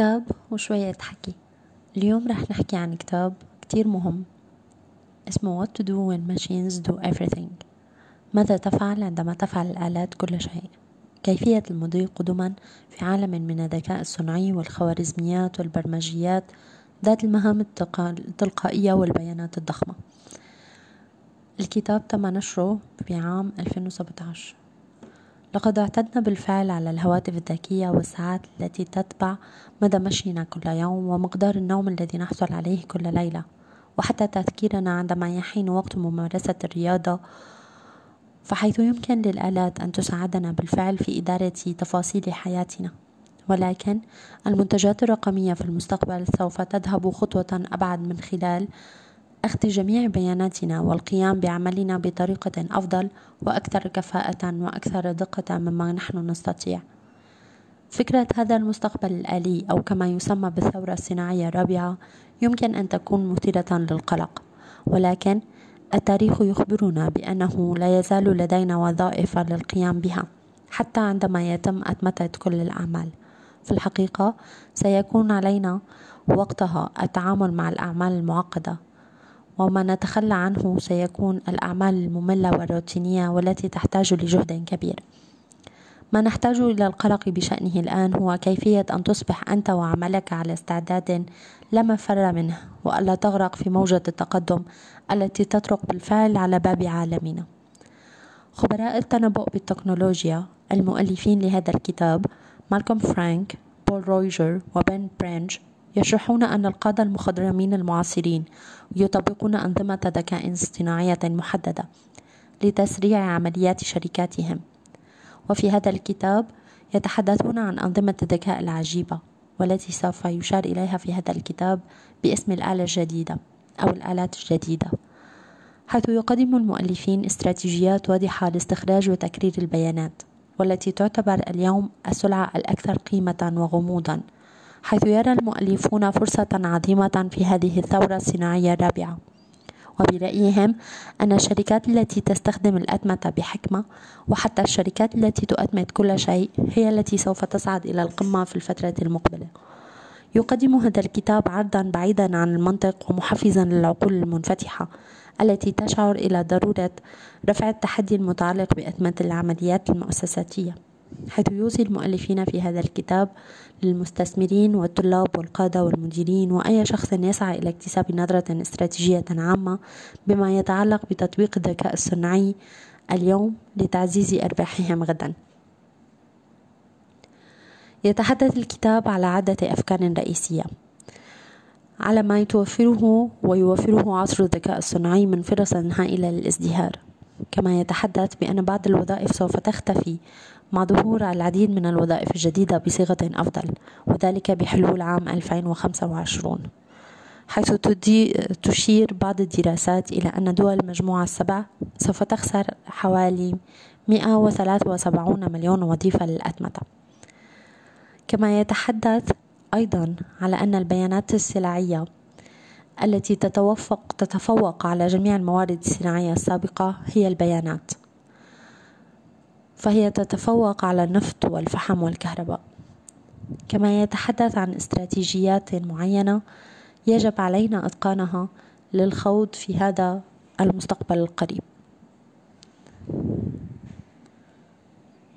كتاب وشوية حكي اليوم رح نحكي عن كتاب كتير مهم. اسمه What to do when machines do everything. ماذا تفعل عندما تفعل الآلات كل شيء؟ كيفية المضي قدما في عالم من الذكاء الصناعي والخوارزميات والبرمجيات ذات المهام التلقائية والبيانات الضخمة. الكتاب تم نشره في عام 2017 لقد اعتدنا بالفعل على الهواتف الذكية والساعات التي تتبع مدى مشينا كل يوم ومقدار النوم الذي نحصل عليه كل ليلة. وحتى تذكيرنا عندما يحين وقت ممارسة الرياضة فحيث يمكن للآلات أن تساعدنا بالفعل في إدارة تفاصيل حياتنا. ولكن المنتجات الرقمية في المستقبل سوف تذهب خطوة أبعد من خلال أخذ جميع بياناتنا والقيام بعملنا بطريقة أفضل وأكثر كفاءة وأكثر دقة مما نحن نستطيع. فكرة هذا المستقبل الآلي أو كما يسمى بالثورة الصناعية الرابعة يمكن أن تكون مثيرة للقلق، ولكن التاريخ يخبرنا بأنه لا يزال لدينا وظائف للقيام بها حتى عندما يتم أتمتة كل الأعمال. في الحقيقة سيكون علينا وقتها التعامل مع الأعمال المعقدة وما نتخلى عنه سيكون الأعمال المملة والروتينية والتي تحتاج لجهد كبير. ما نحتاج إلى القلق بشأنه الآن هو كيفية أن تصبح أنت وعملك على استعداد لا مفر منه وألا تغرق في موجة التقدم التي تطرق بالفعل على باب عالمنا. خبراء التنبؤ بالتكنولوجيا المؤلفين لهذا الكتاب مالكوم فرانك بول رويجر وبن برينج يشرحون أن القادة المخضرمين المعاصرين يطبقون أنظمة ذكاء اصطناعية محددة لتسريع عمليات شركاتهم. وفي هذا الكتاب يتحدثون عن أنظمة الذكاء العجيبة والتي سوف يشار إليها في هذا الكتاب باسم الآلة الجديدة أو الآلات الجديدة حيث يقدم المؤلفين استراتيجيات واضحة لاستخراج وتكرير البيانات والتي تعتبر اليوم السلعة الأكثر قيمة وغموضا حيث يرى المؤلفون فرصة عظيمة في هذه الثورة الصناعية الرابعة. وبرأيهم أن الشركات التي تستخدم الأتمتة بحكمة وحتى الشركات التي تؤتمت كل شيء هي التي سوف تصعد إلى القمة في الفترة المقبلة. يقدم هذا الكتاب عرضا بعيدا عن المنطق ومحفزا للعقول المنفتحة التي تشعر إلى ضرورة رفع التحدي المتعلق بأتمة العمليات المؤسساتية. حيث يوصي المؤلفين في هذا الكتاب للمستثمرين والطلاب والقادة والمديرين وأي شخص يسعى إلى اكتساب نظرة استراتيجية عامة بما يتعلق بتطبيق الذكاء الصناعي اليوم لتعزيز أرباحهم غدا. يتحدث الكتاب على عدة أفكار رئيسية. على ما يتوفره ويوفره عصر الذكاء الصناعي من فرص هائلة للازدهار. كما يتحدث بأن بعض الوظائف سوف تختفي مع ظهور العديد من الوظائف الجديدة بصيغة أفضل وذلك بحلول عام 2025 حيث تشير بعض الدراسات إلى أن دول المجموعة السبع سوف تخسر حوالي 173 مليون وظيفة للأتمتة. كما يتحدث أيضا على أن البيانات السلعية التي تتوفق تتفوق على جميع الموارد الصناعية السابقة هي البيانات. فهي تتفوق على النفط والفحم والكهرباء. كما يتحدث عن استراتيجيات معينة يجب علينا إتقانها للخوض في هذا المستقبل القريب.